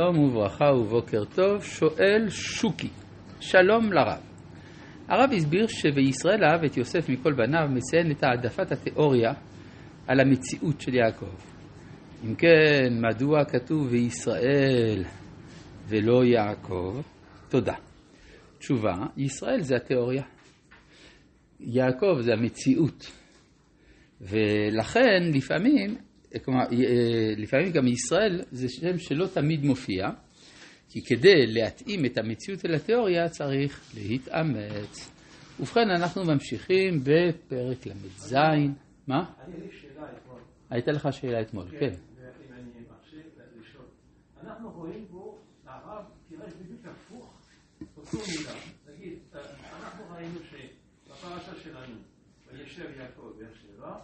שלום וברכה ובוקר טוב, שואל שוקי, שלום לרב. הרב הסביר שבישראל אהב את יוסף מכל בניו מציין את העדפת התיאוריה על המציאות של יעקב. אם כן, מדוע כתוב וישראל ולא יעקב? תודה. תשובה, ישראל זה התיאוריה. יעקב זה המציאות. ולכן לפעמים כלומר, אה, לפעמים גם ישראל זה שם שלא תמיד מופיע, כי כדי להתאים את המציאות אל התיאוריה צריך להתאמץ. ובכן, אנחנו ממשיכים בפרק ל"ז. מה? הייתה לך שאלה אתמול, כן. כן. אנחנו רואים פה, הרב פירש בדיוק הפוך, אותו מילה. נגיד, אנחנו ראינו שבפרשה שלנו, וישב יעקב באר שבע,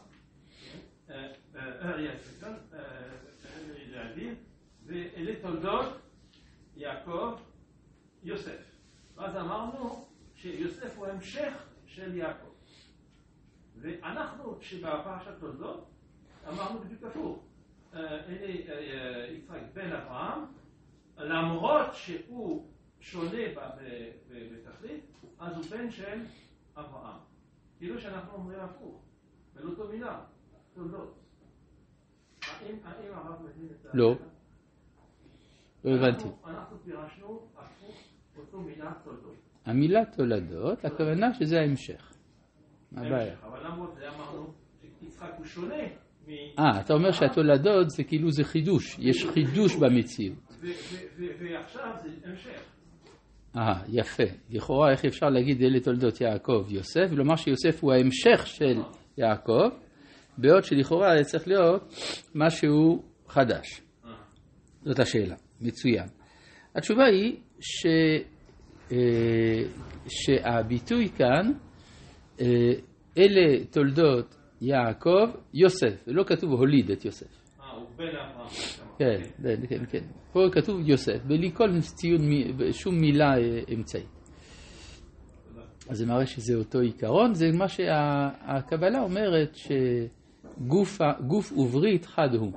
אריה סליחה, להבין, ואלה תולדות יעקב, יוסף. ואז אמרנו שיוסף הוא המשך של יעקב. ואנחנו, שבפרשת תולדות, אמרנו בדיוק הפוך. אלה יצחק בן אברהם, למרות שהוא שונה בתכלית, אז הוא בן של אברהם. כאילו שאנחנו אומרים הפוך, ולא אותו מילה. האם הרב מבין את ה... לא. לא הבנתי. אנחנו פירשנו הפוך אותו מילה תולדות. המילה תולדות, הכוונה שזה ההמשך. מה הבעיה? אבל זה אמרנו שיצחק הוא שונה אה, אתה אומר שהתולדות זה כאילו זה חידוש, יש חידוש במציאות. ועכשיו זה המשך. אה, יפה. לכאורה איך אפשר להגיד אלה תולדות יעקב יוסף, ולומר שיוסף הוא ההמשך של יעקב, בעוד שלכאורה זה צריך להיות משהו חדש. זאת השאלה, מצוין. התשובה היא ש, אה, שהביטוי כאן, אה, אלה תולדות יעקב, יוסף, ולא כתוב הוליד את יוסף. אה, הוא בן אברהם. כן, כן, כן. פה כתוב יוסף, בלי כל ציון, שום מילה אמצעית. אז זה מראה שזה אותו עיקרון, זה מה שהקבלה אומרת שגוף וברית חד הוא.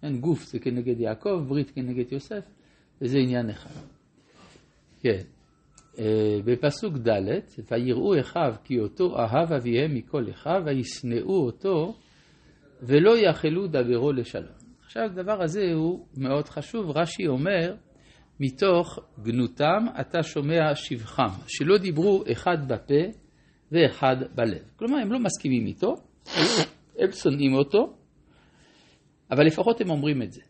כן, גוף זה כנגד יעקב, ברית כנגד יוסף, וזה עניין אחד. כן. בפסוק ד' ויראו אחיו כי אותו אהב אביהם מכל אחיו וישנאו אותו ולא יכלו דברו לשלום. עכשיו הדבר הזה הוא מאוד חשוב, רש"י אומר מתוך גנותם אתה שומע שבחם, שלא דיברו אחד בפה ואחד בלב. כלומר, הם לא מסכימים איתו, הם שונאים אותו, אבל לפחות הם אומרים את זה.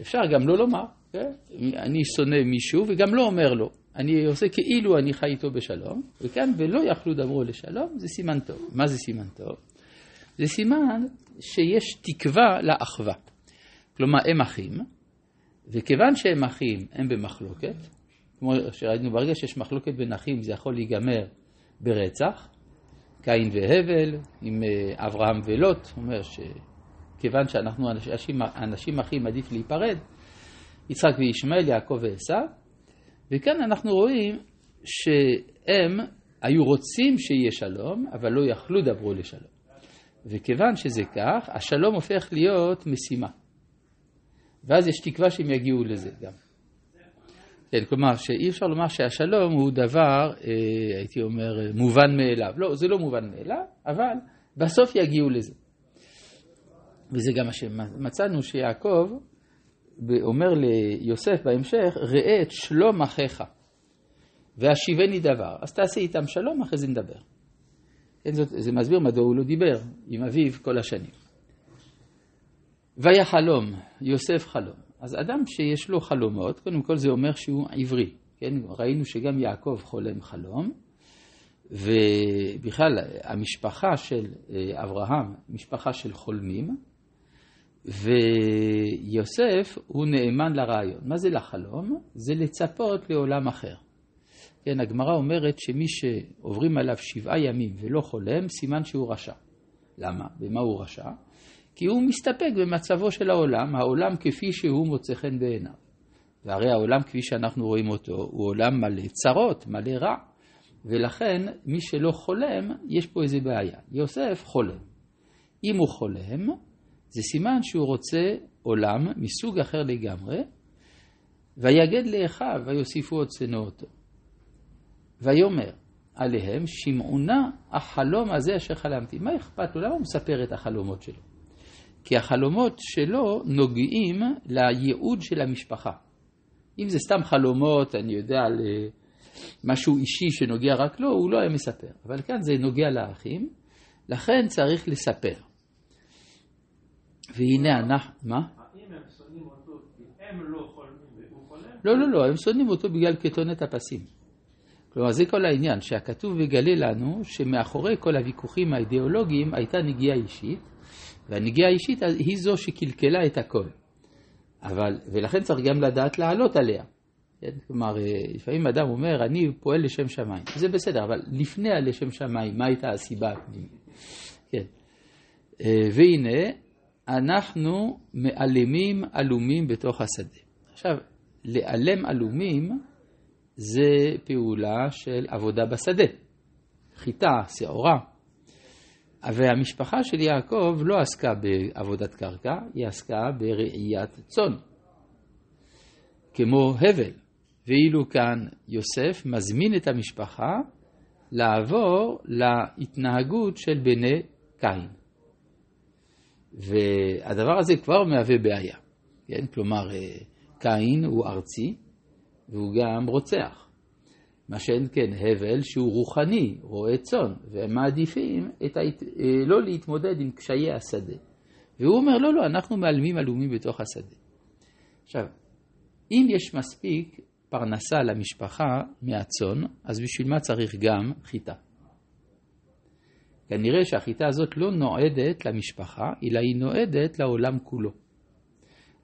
אפשר גם לא לומר, כן? אני שונא מישהו וגם לא אומר לו. אני עושה כאילו אני חי איתו בשלום, וכאן ולא יכלו דברו לשלום, זה סימן טוב. מה זה סימן טוב? זה סימן שיש תקווה לאחווה. כלומר, הם אחים, וכיוון שהם אחים, הם במחלוקת, כמו שראינו ברגע שיש מחלוקת בין אחים, זה יכול להיגמר ברצח, קין והבל, עם אה, אברהם ולוט, אומר שכיוון שאנחנו אנשים, אנשים אחים עדיף להיפרד, יצחק וישמעאל, יעקב ועשו, וכאן אנחנו רואים שהם היו רוצים שיהיה שלום, אבל לא יכלו דברו לשלום. וכיוון שזה כך, השלום הופך להיות משימה. ואז יש תקווה שהם יגיעו לזה גם. כן, כלומר שאי אפשר לומר שהשלום הוא דבר, אה, הייתי אומר, מובן מאליו. לא, זה לא מובן מאליו, אבל בסוף יגיעו לזה. וזה גם מה שמצאנו שיעקב אומר ליוסף בהמשך, ראה את שלום אחיך והשיבני דבר. אז תעשה איתם שלום, אחרי זה נדבר. כן, זאת, זה מסביר מדוע הוא לא דיבר עם אביו כל השנים. ויחלום, יוסף חלום. אז אדם שיש לו חלומות, קודם כל זה אומר שהוא עברי. כן, ראינו שגם יעקב חולם חלום, ובכלל המשפחה של אה, אברהם, משפחה של חולמים, ויוסף הוא נאמן לרעיון. מה זה לחלום? זה לצפות לעולם אחר. כן, הגמרא אומרת שמי שעוברים עליו שבעה ימים ולא חולם, סימן שהוא רשע. למה? במה הוא רשע? כי הוא מסתפק במצבו של העולם, העולם כפי שהוא מוצא חן בעיניו. והרי העולם כפי שאנחנו רואים אותו הוא עולם מלא צרות, מלא רע. ולכן מי שלא חולם, יש פה איזה בעיה. יוסף חולם. אם הוא חולם, זה סימן שהוא רוצה עולם מסוג אחר לגמרי, ויגד לאחיו ויוסיפו עוד שנוא אותו. ויאמר עליהם שמעונה החלום הזה אשר חלמתי. מה אכפת לו? למה הוא מספר את החלומות שלו? כי החלומות שלו נוגעים לייעוד של המשפחה. אם זה סתם חלומות, אני יודע, על משהו אישי שנוגע רק לו, הוא לא היה מספר. אבל כאן זה נוגע לאחים, לכן צריך לספר. והנה אנחנו, מה? האם הם שונאים אותו כי הם לא חולמים והוא חולם? לא, לא, לא, הם שונאים אותו בגלל כתונת הפסים. כלומר, זה כל העניין, שהכתוב מגלה לנו שמאחורי כל הוויכוחים האידיאולוגיים הייתה נגיעה אישית, והנגיעה האישית היא זו שקלקלה את הכל. אבל, ולכן צריך גם לדעת לעלות עליה. כן? כלומר, לפעמים אדם אומר, אני פועל לשם שמיים. זה בסדר, אבל לפני הלשם שמיים, מה הייתה הסיבה הפנימית? כן. והנה, אנחנו מעלמים עלומים בתוך השדה. עכשיו, לעלם עלומים זה פעולה של עבודה בשדה. חיטה, שעורה. והמשפחה של יעקב לא עסקה בעבודת קרקע, היא עסקה ברעיית צאן, כמו הבל. ואילו כאן יוסף מזמין את המשפחה לעבור להתנהגות של בני קין. והדבר הזה כבר מהווה בעיה. כן? כלומר, אה, קין הוא ארצי והוא גם רוצח. מה שאין כן הבל שהוא רוחני, רועה צאן, והם מעדיפים את ההת... אה, לא להתמודד עם קשיי השדה. והוא אומר, לא, לא, אנחנו מעלמים עלומים בתוך השדה. עכשיו, אם יש מספיק פרנסה למשפחה מהצאן, אז בשביל מה צריך גם חיטה? כנראה שהחיטה הזאת לא נועדת למשפחה, אלא היא נועדת לעולם כולו.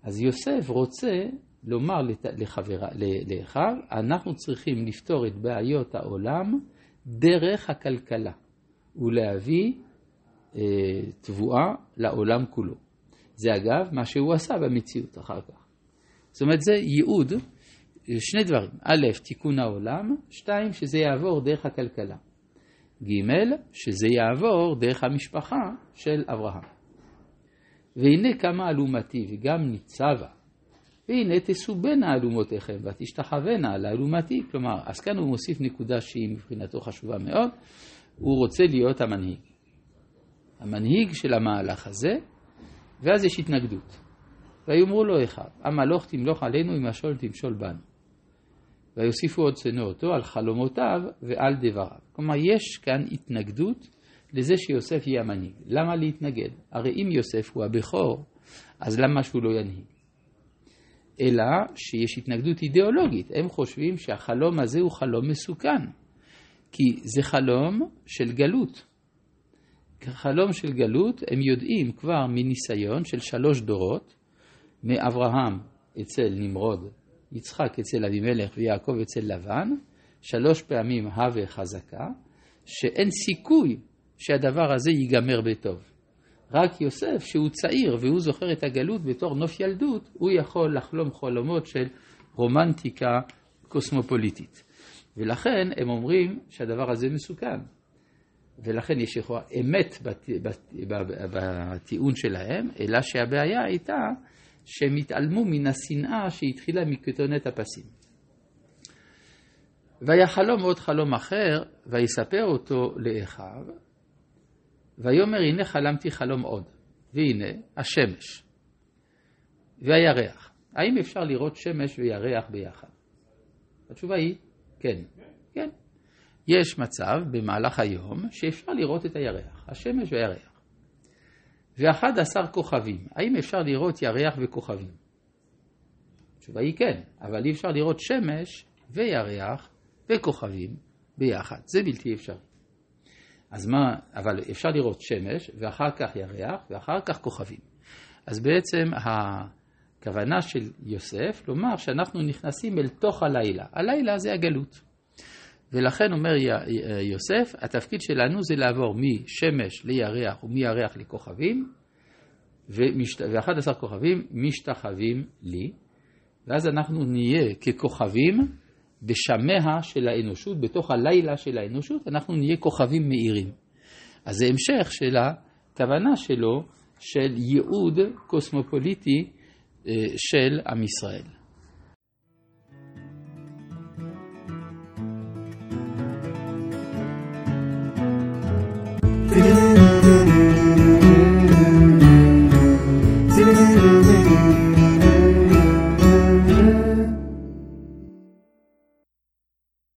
אז יוסף רוצה לומר לחברה, לאחיו, אנחנו צריכים לפתור את בעיות העולם דרך הכלכלה ולהביא אה, תבואה לעולם כולו. זה אגב מה שהוא עשה במציאות אחר כך. זאת אומרת זה ייעוד, שני דברים, א', תיקון העולם, שתיים, שזה יעבור דרך הכלכלה. ג', שזה יעבור דרך המשפחה של אברהם. והנה כמה אלומתי וגם ניצבה, והנה תסובנה אלומותיכם ותשתחוונה לאלומתי. כלומר, אז כאן הוא מוסיף נקודה שהיא מבחינתו חשובה מאוד, הוא רוצה להיות המנהיג. המנהיג של המהלך הזה, ואז יש התנגדות. ויאמרו לו אחד, המלוך תמלוך עלינו אם השול תמשול בנו. ויוסיפו עוד שנוא אותו על חלומותיו ועל דבריו. כלומר, יש כאן התנגדות לזה שיוסף יהיה המנהיג. למה להתנגד? הרי אם יוסף הוא הבכור, אז למה שהוא לא ינהיג? אלא שיש התנגדות אידיאולוגית. הם חושבים שהחלום הזה הוא חלום מסוכן, כי זה חלום של גלות. חלום של גלות, הם יודעים כבר מניסיון של שלוש דורות, מאברהם אצל נמרוד יצחק אצל אבימלך ויעקב אצל לבן, שלוש פעמים הווה חזקה, שאין סיכוי שהדבר הזה ייגמר בטוב. רק יוסף, שהוא צעיר והוא זוכר את הגלות בתור נוף ילדות, הוא יכול לחלום חלומות של רומנטיקה קוסמופוליטית. ולכן הם אומרים שהדבר הזה מסוכן. ולכן יש יכולה אמת בטיעון שלהם, אלא שהבעיה הייתה שהם התעלמו מן השנאה שהתחילה מכתונת הפסים. ויחלום עוד חלום אחר, ויספר אותו לאחיו, ויאמר הנה חלמתי חלום עוד, והנה השמש והירח. האם אפשר לראות שמש וירח ביחד? התשובה היא כן. כן. יש מצב במהלך היום שאפשר לראות את הירח, השמש והירח. ואחד עשר כוכבים. האם אפשר לראות ירח וכוכבים? התשובה היא כן, אבל אי אפשר לראות שמש וירח וכוכבים ביחד. זה בלתי אפשרי. אז מה, אבל אפשר לראות שמש ואחר כך ירח ואחר כך כוכבים. אז בעצם הכוונה של יוסף לומר שאנחנו נכנסים אל תוך הלילה. הלילה זה הגלות. ולכן אומר יוסף, התפקיד שלנו זה לעבור משמש לירח ומירח לכוכבים, ו-11 כוכבים משתחווים לי, ואז אנחנו נהיה ככוכבים בשמיה של האנושות, בתוך הלילה של האנושות, אנחנו נהיה כוכבים מאירים. אז זה המשך של הכוונה שלו של ייעוד קוסמופוליטי אה, של עם ישראל.